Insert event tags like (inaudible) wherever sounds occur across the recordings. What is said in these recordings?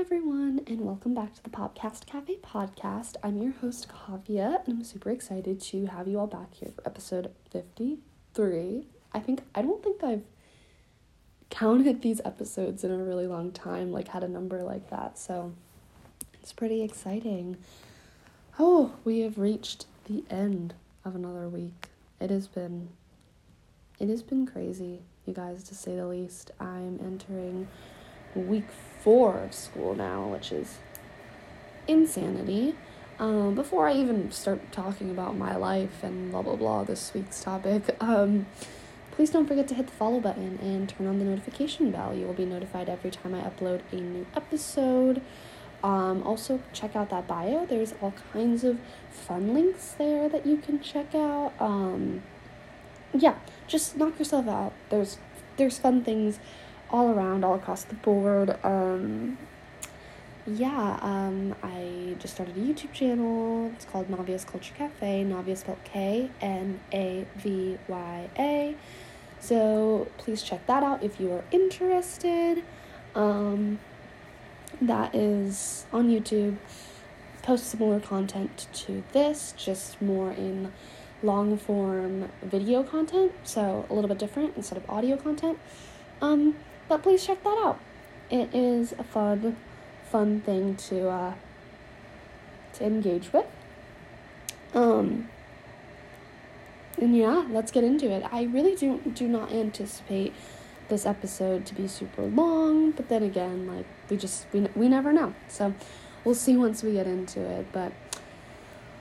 everyone, and welcome back to the Podcast Cafe podcast. I'm your host, Kavya, and I'm super excited to have you all back here for episode 53. I think, I don't think I've counted these episodes in a really long time, like had a number like that, so it's pretty exciting. Oh, we have reached the end of another week. It has been, it has been crazy, you guys, to say the least. I'm entering week four of school now, which is insanity. Um, before I even start talking about my life and blah blah blah, this week's topic, um, please don't forget to hit the follow button and turn on the notification bell. You will be notified every time I upload a new episode. Um, also, check out that bio. There's all kinds of fun links there that you can check out. Um, yeah, just knock yourself out. There's there's fun things all around, all across the board. Um, yeah, um, I just started a YouTube channel. It's called Kavya's Culture Cafe. Navia spelled K N A V Y A. So please check that out if you are interested. Um, that is on YouTube. Post similar content to this, just more in long form video content, so a little bit different instead of audio content. Um, but please check that out. It is a fun, fun thing to uh, to engage with. Um, and yeah, let's get into it. I really do do not anticipate this episode to be super long, but then again, like we just we we never know. So we'll see once we get into it. But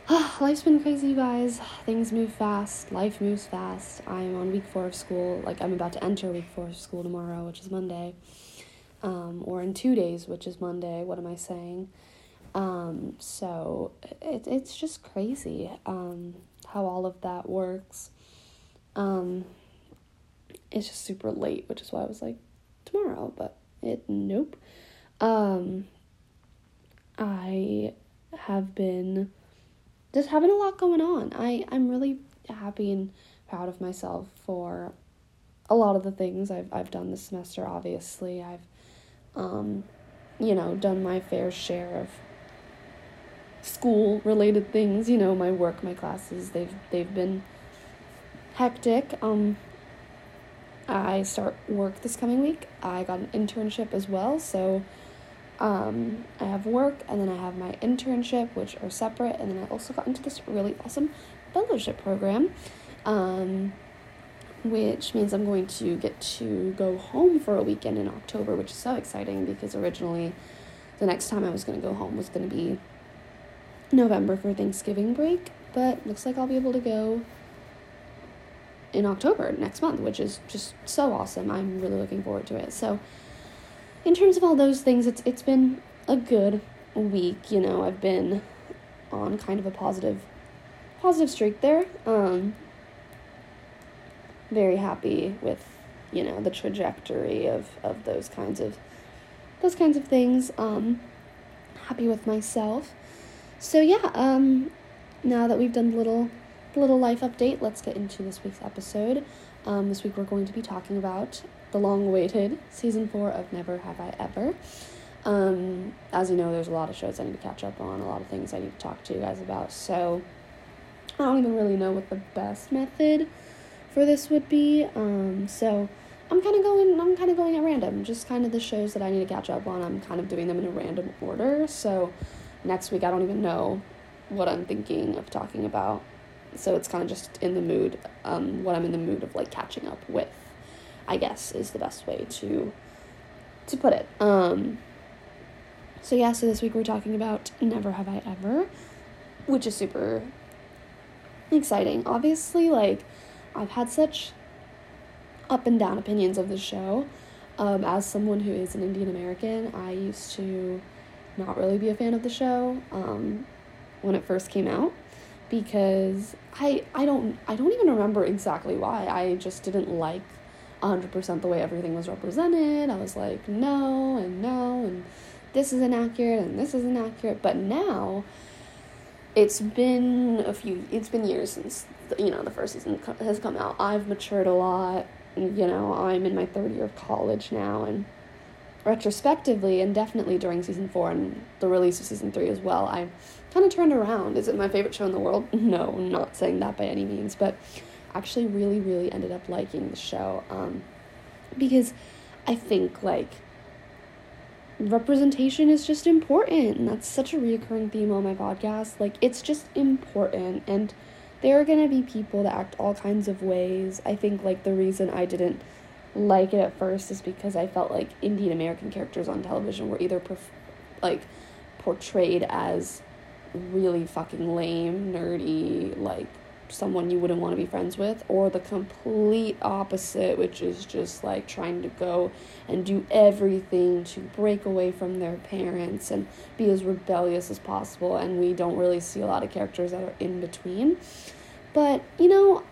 (sighs) life's been crazy, you guys. Things move fast. Life moves fast. I'm on week four of school. Like I'm about to enter week four of school tomorrow, which is Monday. Um, or in two days, which is Monday. What am I saying? Um, so it, it's just crazy um, how all of that works. Um, it's just super late, which is why I was like tomorrow, but it nope. Um, I have been just having a lot going on. I I'm really happy and proud of myself for a lot of the things I've I've done this semester. Obviously, I've um, you know, done my fair share of school related things, you know, my work, my classes, they've they've been hectic. Um I start work this coming week. I got an internship as well, so um, I have work and then I have my internship, which are separate, and then I also got into this really awesome fellowship program, um, which means I'm going to get to go home for a weekend in October, which is so exciting because originally the next time I was going to go home was going to be November for Thanksgiving break, but looks like I'll be able to go in October next month, which is just so awesome. I'm really looking forward to it. So, in terms of all those things, it's it's been a good week. You know, I've been on kind of a positive positive streak there. Um, very happy with you know the trajectory of of those kinds of those kinds of things. Um, happy with myself. So yeah, um, now that we've done the little the little life update, let's get into this week's episode. Um, this week we're going to be talking about the long-awaited season four of Never Have I Ever. Um, as you know, there's a lot of shows I need to catch up on, a lot of things I need to talk to you guys about. So I don't even really know what the best method for this would be. Um, so I'm kind of going. I'm kind of going at random. Just kind of the shows that I need to catch up on. I'm kind of doing them in a random order. So next week I don't even know what I'm thinking of talking about. So it's kind of just in the mood. Um, what I'm in the mood of like catching up with. I guess is the best way to to put it. Um, so yeah, so this week we're talking about Never Have I Ever, which is super exciting. Obviously, like I've had such up and down opinions of the show. Um, as someone who is an Indian American, I used to not really be a fan of the show um, when it first came out because I I don't I don't even remember exactly why. I just didn't like 100% the way everything was represented. I was like, no, and no, and this is inaccurate, and this is inaccurate. But now, it's been a few, it's been years since, you know, the first season has come out. I've matured a lot. You know, I'm in my third year of college now, and, retrospectively and definitely during season four and the release of season three as well, I kind of turned around. Is it my favorite show in the world? (laughs) No, not saying that by any means, but actually really, really ended up liking the show um, because I think like representation is just important. And that's such a reoccurring theme on my podcast. Like, it's just important. And there are going to be people that act all kinds of ways. I think, like, the reason I didn't like it at first is because I felt like Indian American characters on television were either, perf- like, portrayed as really fucking lame, nerdy, like, someone you wouldn't want to be friends with, or the complete opposite, which is just like trying to go and do everything to break away from their parents and be as rebellious as possible. And we don't really see a lot of characters that are in between. But, you know,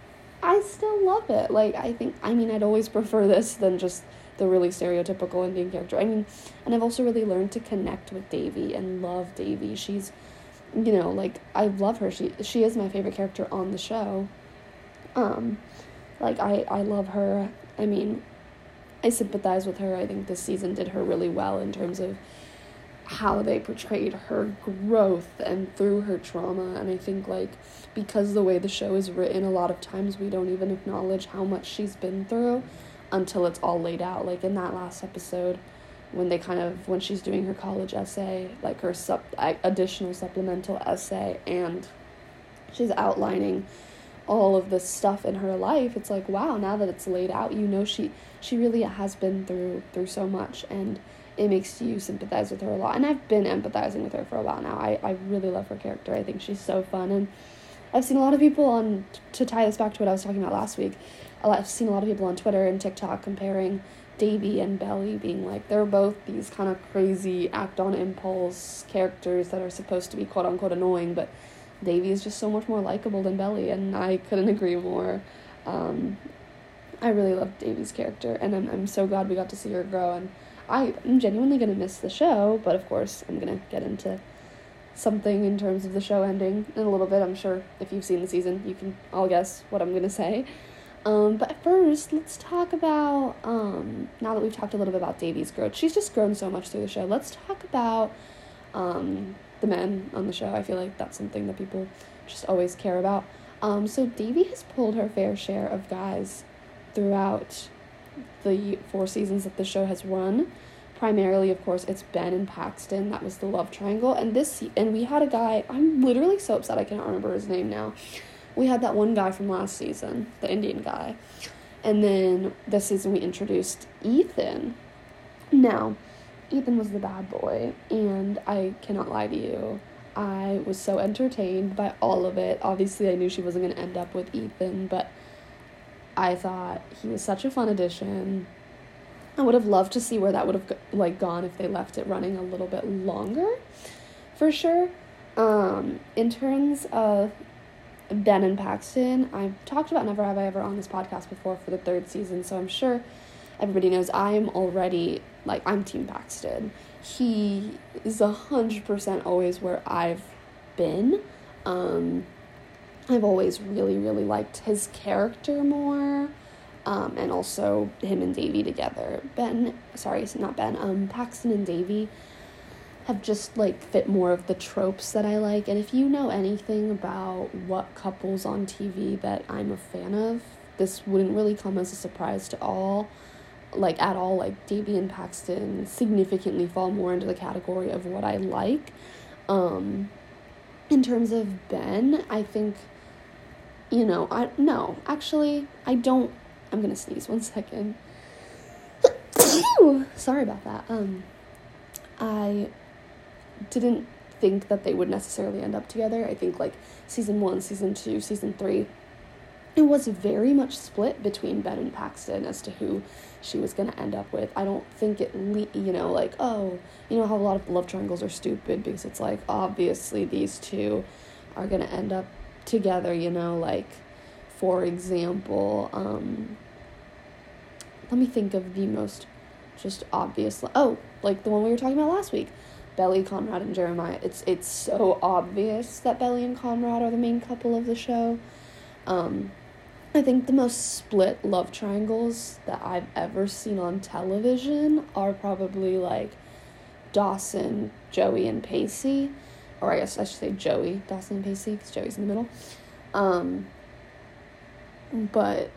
I still love it. Like, I think, I mean, I'd always (laughs) prefer this than just the really stereotypical Indian character. I mean, and I've also really learned to connect with Devi and love Devi. She's you know, like I love her. She she is my favorite character on the show. Um, like I I love her. I mean, I sympathize with her. I think this season did her really well in terms of how they portrayed her growth and through her trauma. And I think like because the way the show is written, a lot of times we don't even acknowledge how much she's been through until it's all laid out. Like in that last episode when they kind of when she's doing her college essay like her sub additional supplemental essay and she's outlining all of this stuff in her life it's like wow now that it's laid out you know she she really has been through through so much and it makes you sympathize with her a lot. And i've been empathizing with her for a while now. I, I really love her character. I think she's so fun. And i've seen a lot of people on to tie this back to what i was talking about last week i've seen a lot of people on twitter and tiktok comparing Devi and Belly being like they're both these kind of crazy act on impulse characters that are supposed to be quote unquote annoying, but Devi is just so much more likable than Belly, and I couldn't agree more. Um, I really love Devi's character, and I'm I'm so glad we got to see her grow. And I am genuinely gonna miss the show, but of course I'm gonna get into something in terms of the show ending in a little bit. I'm sure if you've seen the season, you can all guess what I'm gonna say. Um, but first, let's talk about, um, now that we've talked a little bit about Devi's growth, she's just grown so much through the show. Let's talk about um, the men on the show. I feel like that's something that people just always care about. Um, so Devi has pulled her fair share of guys throughout the four seasons that the show has run. Primarily, of course, it's Ben and Paxton. That was the love triangle. And this, and we had a guy. I'm literally so upset I can't remember his name now we had that one guy from last season, the Indian guy. And then this season we introduced Ethan. Now, Ethan was the bad boy, and I cannot lie to you. I was so entertained by all of it. Obviously, I knew she wasn't going to end up with Ethan, but I thought he was such a fun addition. I would have loved to see where that would have like gone if they left it running a little bit longer, for sure. Um, in terms of Ben and Paxton. I've talked about Never Have I Ever on this podcast before for the third season, so I'm sure everybody knows I'm already like I'm Team Paxton. He is a hundred percent always where I've been. Um, I've always really, really liked his character more. Um, and also him and Devi together. Ben, sorry, not Ben, um, Paxton and Devi have just like fit more of the tropes that I like. And if you know anything about what couples on TV that I'm a fan of, this wouldn't really come as a surprise to all. Like at all, like Devi and Paxton significantly fall more into the category of what I like. Um, in terms of Ben, I think, you know, I no, actually, I don't. I'm gonna sneeze one (laughs) second. (coughs) Sorry about that. Um, I didn't think that they would necessarily end up together. I think like season one, season two, season three, it was very much split between Ben and Paxton as to who she was going to end up with. I don't think it, le- you know, like, oh, you know how a lot of love triangles are stupid because it's like, obviously these two are going to end up together, you know, like, for example, um, let me think of the most just obvious, oh, like the one we were talking about last week. Belly, Conrad, and Jeremiah. It's it's so obvious that Belly and Conrad are the main couple of the show. Um, I think the most split love triangles that I've ever seen on television are probably like Dawson, Joey, and Pacey. Or I guess I should say Joey, Dawson, and Pacey, because Joey's in the middle. Um, but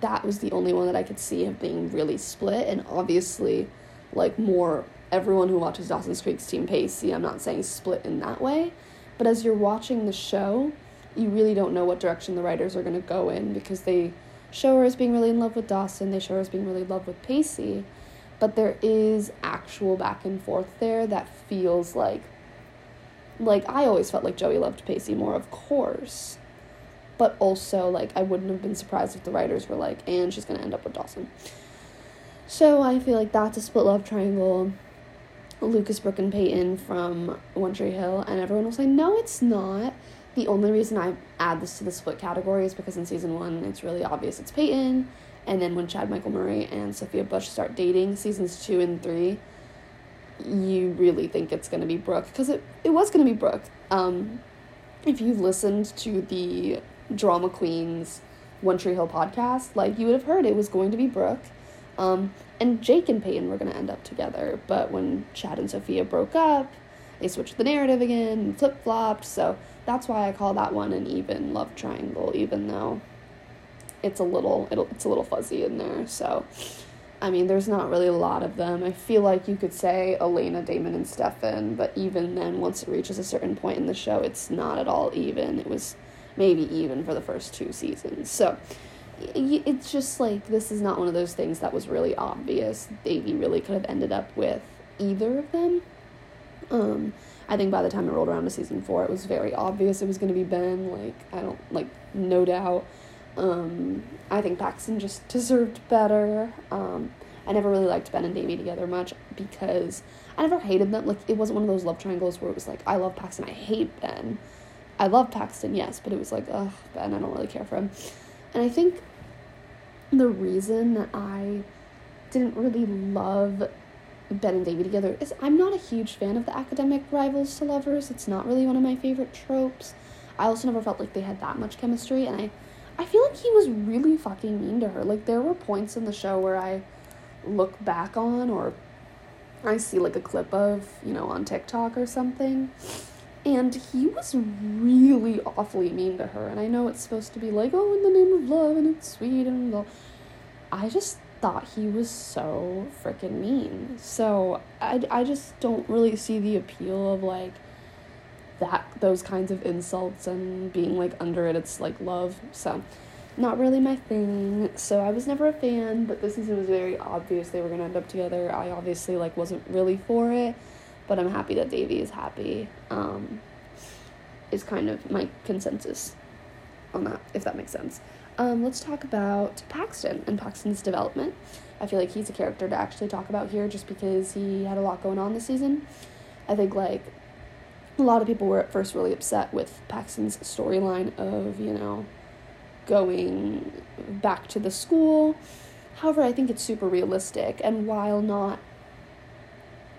that was the only one that I could see of being really split. And obviously, like more everyone who watches Dawson's Creek's Team Pacey, I'm not saying split in that way, but as you're watching the show, you really don't know what direction the writers are going to go in because they show her as being really in love with Dawson, they show her as being really in love with Pacey, but there is actual back and forth there that feels like like I always felt like Joey loved Pacey more, of course. But also like I wouldn't have been surprised if the writers were like, and she's gonna end up with Dawson. So I feel like that's a split love triangle. Lucas, Brooke, and Peyton from One Tree Hill, and everyone will say, no, it's not. The only reason I add this to the split category is because in season one, it's really obvious it's Peyton, and then when Chad Michael Murray and Sophia Bush start dating, seasons two and three, you really think it's going to be Brooke, because it, it was going to be Brooke. Um, if you've listened to the Drama Queens One Tree Hill podcast, like you would have heard it was going to be Brooke. Um, and Jake and Peyton were going to end up together, but when Chad and Sophia broke up, they switched the narrative again, and flip flopped. So that's why I call that one an even love triangle, even though it's a little it's a little fuzzy in there. So I mean, there's not really a lot of them. I feel like you could say Elena, Damon, and Stefan, but even then, once it reaches a certain point in the show, it's not at all even. It was maybe even for the first two seasons. So it's just like this is not one of those things that was really obvious. Devi really could have ended up with either of them. Um, I think by the time it rolled around to season four, it was very obvious it was going to be Ben. Like I don't like no doubt. Um, I think Paxton just deserved better. Um, I never really liked Ben and Devi together much because I never hated them. Like it wasn't one of those love triangles where it was like I love Paxton, I hate Ben. I love Paxton, yes, but it was like, ugh, Ben, I don't really care for him. And I think the reason that I didn't really love Ben and Devi together is I'm not a huge fan of the academic rivals to lovers. It's not really one of my favorite tropes. I also never felt like they had that much chemistry, and I, I feel like he was really fucking mean to her. Like there were points in the show where I look back on or I see like a clip of, you know, on TikTok or something, and he was really awfully mean to her. And I know it's supposed to be like, oh, in the name of love and it's sweet and blah. I just thought he was so freaking mean. So I, I just don't really see the appeal of like that those kinds of insults and being like under it it's like love. So not really my thing. So I was never a fan, but this season was very obvious they were gonna end up together. I obviously like wasn't really for it but I'm happy that Devi is happy. Um, is kind of my consensus on that, if that makes sense. Um, let's talk about Paxton and Paxton's development. I feel like he's a character to actually talk about here just because he had a lot going on this season. I think, like, a lot of people were at first really upset with Paxton's storyline of, you know, going back to the school. However, I think it's super realistic, and while not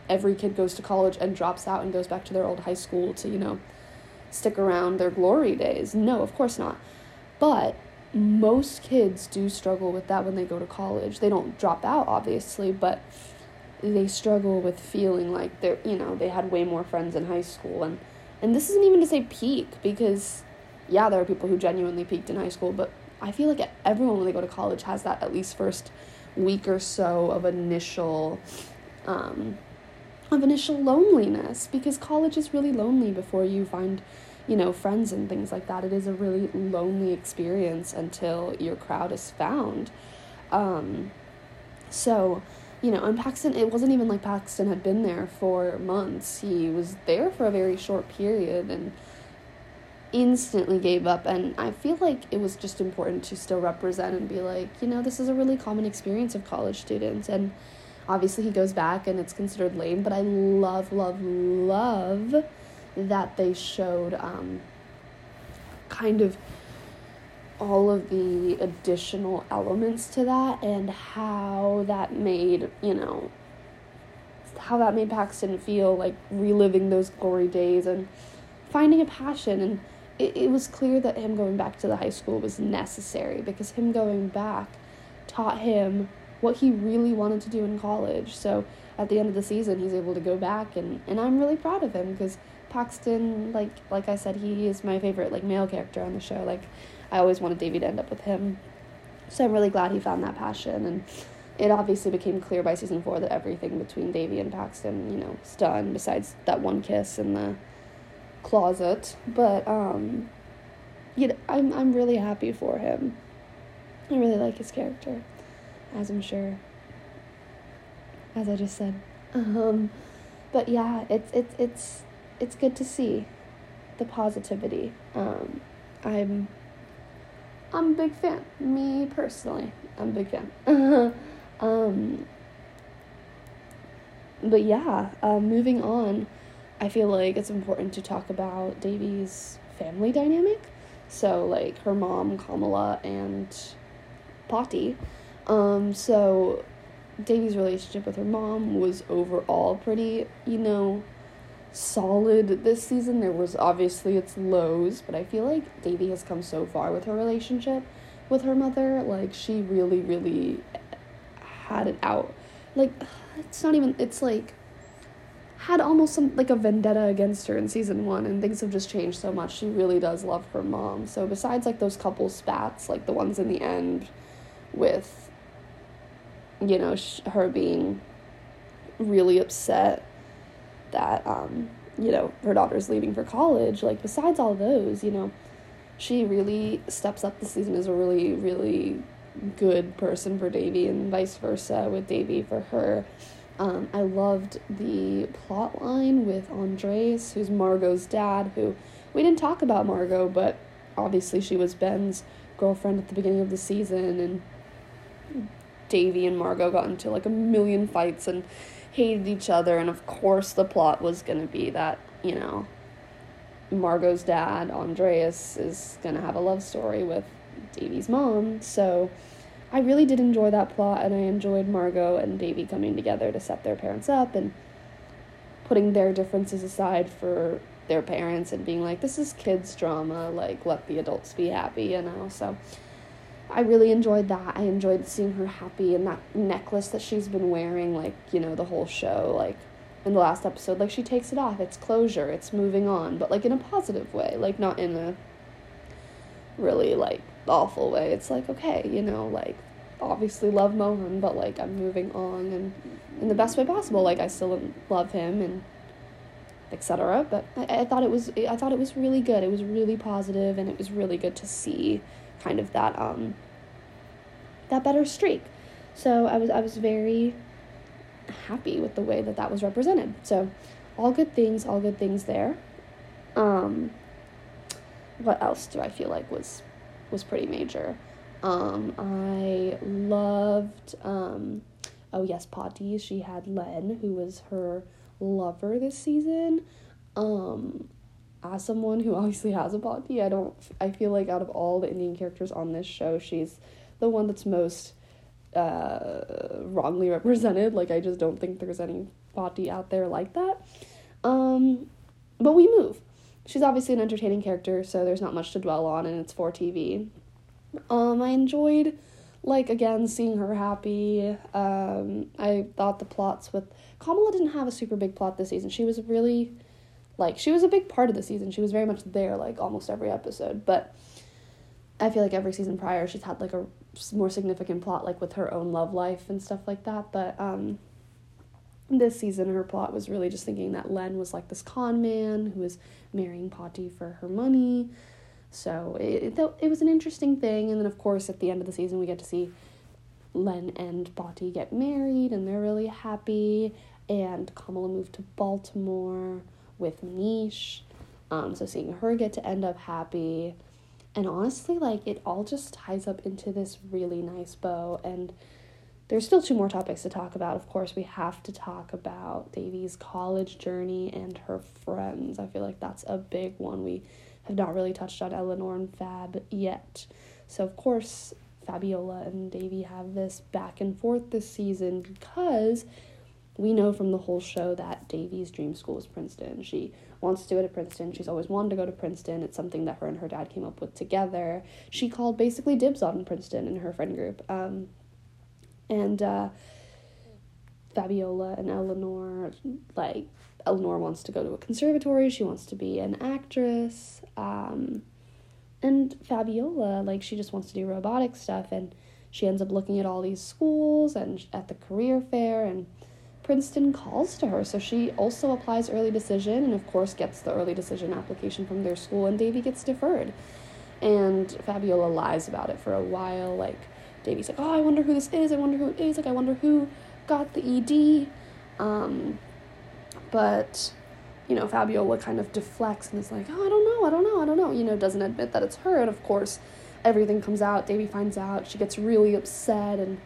every kid goes to college and drops out and goes back to their old high school to, you know, stick around their glory days. No, of course not. But most kids do struggle with that when they go to college. They don't drop out, obviously, but they struggle with feeling like they're, you know, they had way more friends in high school. And, and this isn't even to say peak, because, yeah, there are people who genuinely peaked in high school, but I feel like everyone when they go to college has that at least first week or so of initial um, of initial loneliness because college is really lonely before you find you know friends and things like that. It is a really lonely experience until your crowd is found. Um, so you know and paxton it wasn't even like paxton had been there for months. He was there for a very short period and instantly gave up. And i feel like it was just important to still represent and be like you know this is a really common experience of college students. And Obviously, he goes back and it's considered lame, but I love, love, love that they showed um, kind of all of the additional elements to that and how that made, you know, how that made Paxton feel like reliving those glory days and finding a passion. And it, it was clear that him going back to the high school was necessary because him going back taught him what he really wanted to do in college. So at the end of the season, he's able to go back, and, and I'm really proud of him because Paxton, like like I said, he is my favorite like male character on the show. Like I always wanted Devi to end up with him, so I'm really glad he found that passion. And it obviously became clear by season four that everything between Devi and Paxton, you know, is done. Besides that one kiss in the closet, but um, you know, I'm I'm really happy for him. I really like his character, as I'm sure. As I just said, um, but yeah, it's it's it's it's good to see the positivity. Um, I'm I'm a big fan. Me personally, I'm a big fan. (laughs) um, but yeah, uh, moving on, I feel like it's important to talk about Devi's family dynamic. So like her mom Kamala and Pati. Um, so Devi's relationship with her mom was overall pretty, you know, solid this season. There was obviously its lows, but I feel like Devi has come so far with her relationship with her mother. Like she really, really had it out. Like it's not even. It's like had almost some like a vendetta against her in season one, and things have just changed so much. She really does love her mom. So besides like those couple spats, like the ones in the end, with you know sh- her being really upset that um, you know her daughter's leaving for college like besides all those you know she really steps up this season as a really really good person for Devi and vice versa with Devi for her. Um, I loved the plot line with Andres who's Margot's dad who we didn't talk about Margot but obviously she was Ben's girlfriend at the beginning of the season and Devi and Margot got into like a million fights and hated each other, and of course the plot was gonna be that you know Margot's dad Andres is gonna have a love story with Devi's mom. So I really did enjoy that plot, and I enjoyed Margot and Devi coming together to set their parents up and putting their differences aside for their parents and being like, this is kids' drama, like, let the adults be happy, you know? So I really enjoyed that. I enjoyed seeing her happy and that necklace that she's been wearing, like, you know, the whole show, like, in the last episode. Like, she takes it off. It's closure. It's moving on, but, like, in a positive way. Like, not in a really, like, awful way. It's like, okay, you know, like, obviously love Mohan, but, like, I'm moving on and in the best way possible. Like, I still love him and etc. But I, I thought it was, I thought it was really good. It was really positive and it was really good to see kind of that um that better streak. So I was I was very happy with the way that that was represented. So all good things, all good things there. Um what else do I feel like was was pretty major? Um I loved um oh yes, Pati, she had Len who was her lover this season. Um as someone who (laughs) obviously has a body, I don't. I feel like out of all the Indian characters on this show, she's the one that's most uh, wrongly represented. Like I just don't think there's any body out there like that. Um, but we move. She's obviously an entertaining character, so there's not much to dwell on, and it's for TV. Um, I enjoyed, like again, seeing her happy. Um, I thought the plots with Kamala didn't have a super big plot this season. She was really like she was a big part of the season. She was very much there like almost every episode, but I feel like every season prior she's had like a more significant plot like with her own love life and stuff like that, but um this season her plot was really just thinking that Len was like this con man who was marrying Pati for her money. So it, it, it was an interesting thing. And then of course at the end of the season we get to see Len and Pati get married and they're really happy. And Kamala moved to Baltimore with Nish. Um, so seeing her get to end up happy. And honestly, like it all just ties up into this really nice bow. And there's still two more topics to talk about. Of course, we have to talk about Devi's college journey and her friends. I feel like that's a big one. We have not really touched on Eleanor and Fab yet. So, of course, Fabiola and Devi have this back and forth this season because we know from the whole show that Devi's dream school is Princeton. She wants to go to Princeton. She's always wanted to go to Princeton. It's something that her and her dad came up with together. She called basically dibs on Princeton in her friend group. Um, and uh, Fabiola and Eleanor, like, Eleanor wants to go to a conservatory. She wants to be an actress. Um, and Fabiola, like, she just wants to do robotic stuff. And she ends up looking at all these schools and at the career fair. And Princeton calls to her. So she also applies early decision and, of course, gets the early decision application from their school. And Devi gets deferred. And Fabiola lies about it for a while. Like, Devi's like, oh, I wonder who this is. I wonder who it is. Like, I wonder who got the ED. Um, but, you know, Fabiola kind of deflects and is like, oh, I don't know, I don't know, I don't know. You know, doesn't admit that it's her. And of course, everything comes out. Devi finds out. She gets really upset. And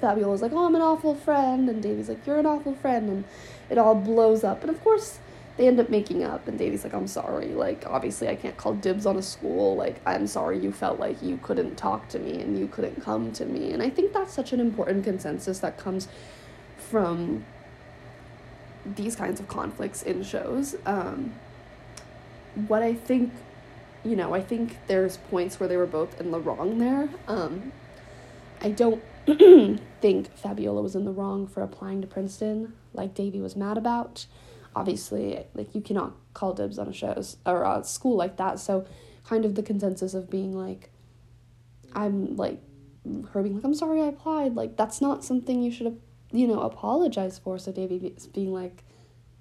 Fabiola's like, oh, I'm an awful friend. And Devi's like, you're an awful friend. And it all blows up. And of course, they end up making up and Devi's like, I'm sorry, like obviously I can't call dibs on a school, like I'm sorry you felt like you couldn't talk to me and you couldn't come to me. And I think that's such an important consensus that comes from these kinds of conflicts in shows. Um, what I think, you know, I think there's points where they were both in the wrong there. Um, I don't (clears throat) think Fabiola was in the wrong for applying to Princeton, like Devi was mad about. Obviously like you cannot call dibs on a show or a school like that. So kind of the consensus of being like i'm like her being like i'm sorry i applied. Like that's not something you should have, you know apologize for. So devi being like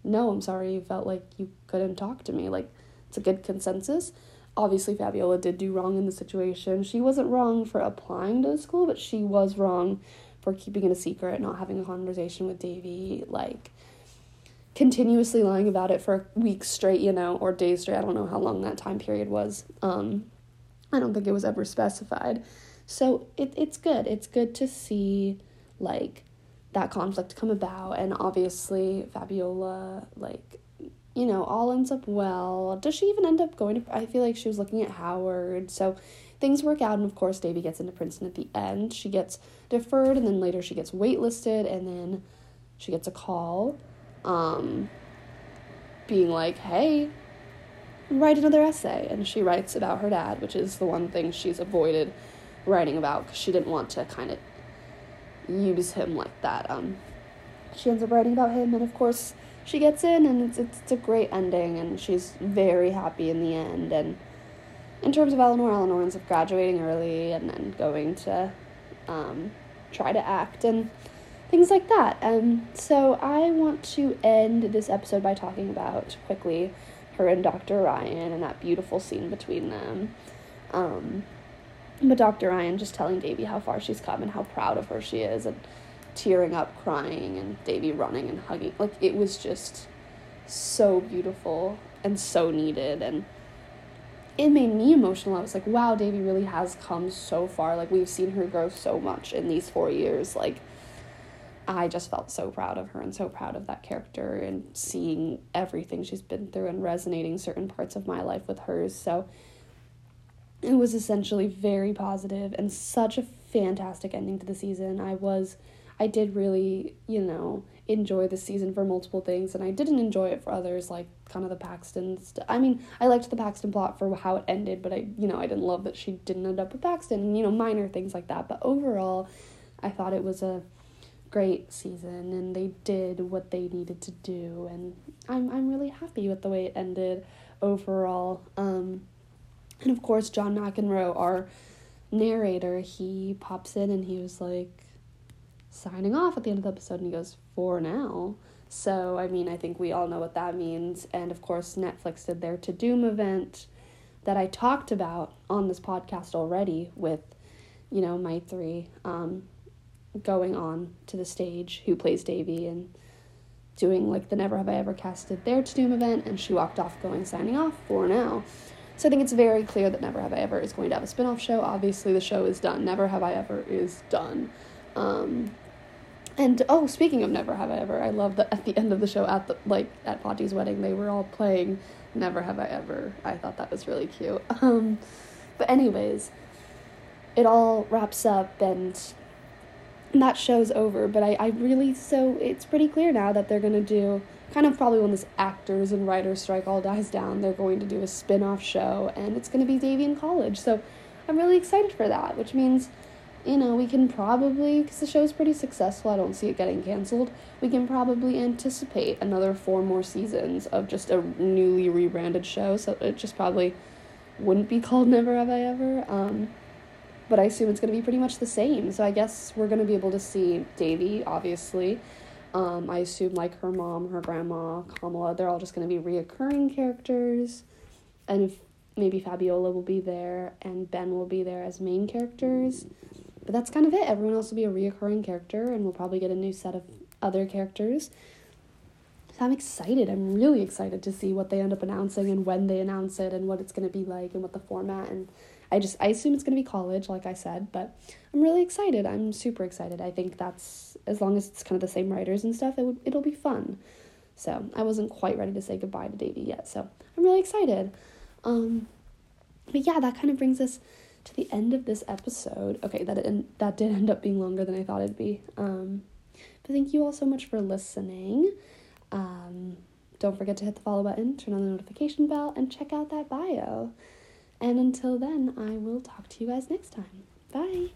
no i'm sorry you felt like you couldn't talk to me. Like it's a good consensus obviously fabiola did do wrong in the situation she wasn't wrong for applying to the school but she was wrong for keeping it a secret not having a conversation with devi like continuously lying about it for weeks straight, you know, or days straight. I don't know how long that time period was. Um, I don't think it was ever specified. So it, it's good. It's good to see, like, that conflict come about. And obviously, Fabiola, like, you know, all ends up well. Does she even end up going to? I feel like she was looking at Howard. So things work out. And of course, Devi gets into Princeton at the end. She gets deferred, and then later she gets waitlisted, and then she gets a call um, being like, hey, write another essay. And she writes about her dad, which is the one thing she's avoided writing about because she didn't want to kind of use him like that. Um, she ends up writing about him, and of course, she gets in, and it's, it's, it's a great ending, and she's very happy in the end. And in terms of Eleanor, Eleanor ends up graduating early and then going to um, try to act. And things like that. Um, so I want to end this episode by talking about quickly her and Dr. Ryan and that beautiful scene between them. Um, but Dr. Ryan just telling Devi how far she's come and how proud of her she is and tearing up, crying, and Devi running and hugging. Like, it was just so beautiful and so needed. And it made me emotional. I was like, wow, Devi really has come so far. Like, we've seen her grow so much in these four years. Like, I just felt so proud of her and so proud of that character and seeing everything she's been through and resonating certain parts of my life with hers. So it was essentially very positive and such a fantastic ending to the season. I was I did really, you know, enjoy the season for multiple things and I didn't enjoy it for others like kind of the Paxton st- I mean, I liked the Paxton plot for how it ended, but I, you know, I didn't love that she didn't end up with Paxton and you know, minor things like that, but overall I thought it was a great season and they did what they needed to do and I'm I'm really happy with the way it ended overall. Um, and of course John McEnroe, our narrator, he pops in and he was like signing off at the end of the episode and he goes, For now. So I mean I think we all know what that means. And of course Netflix did their Tudum event that I talked about on this podcast already with, you know, Maitreyi. Um, going on to the stage who plays Devi and doing like the Never Have I Ever casted their Tudum event, and she walked off going signing off for now. So I think it's very clear that Never Have I Ever is going to have a spin off show. Obviously, the show is done. Never Have I Ever is done. Um, and oh, speaking of Never Have I Ever, I love that at the end of the show, at the like at Pati's wedding, they were all playing Never Have I Ever. I thought that was really cute. (laughs) Um, but anyways, it all wraps up, and that show's over, but I, I really, so it's pretty clear now that they're gonna do, kind of probably when this actors and writers strike all dies down, they're going to do a spin off show, and it's gonna be Devi in college. So I'm really excited for that, which means, you know, we can probably, because the show's pretty successful, I don't see it getting canceled, we can probably anticipate another four more seasons of just a newly rebranded show, so it just probably wouldn't be called (laughs) Never Have I Ever. Um, but I assume it's going to be pretty much the same. So I guess we're going to be able to see Devi, obviously. Um, I assume like her mom, her grandma, Kamala, they're all just going to be reoccurring characters. And if maybe Fabiola will be there and Ben will be there as main characters. But that's kind of it. Everyone else will be a reoccurring character, and we'll probably get a new set of other characters. So I'm excited. I'm really excited to see what they end up announcing and when they announce it and what it's going to be like and what the format and I just I assume it's going to be college like I said, but I'm really excited. I'm super excited. I think that's as long as it's kind of the same writers and stuff, it would it'll be fun. So, I wasn't quite ready to say goodbye to Devi yet. So, I'm really excited. Um but yeah, that kind of brings us to the end of this episode. Okay, that it, that did end up being longer than I thought it'd be. Um but thank you all so much for listening. Um don't forget to hit the follow button, turn on the notification bell, and check out that bio. And until then, I will talk to you guys next time. Bye.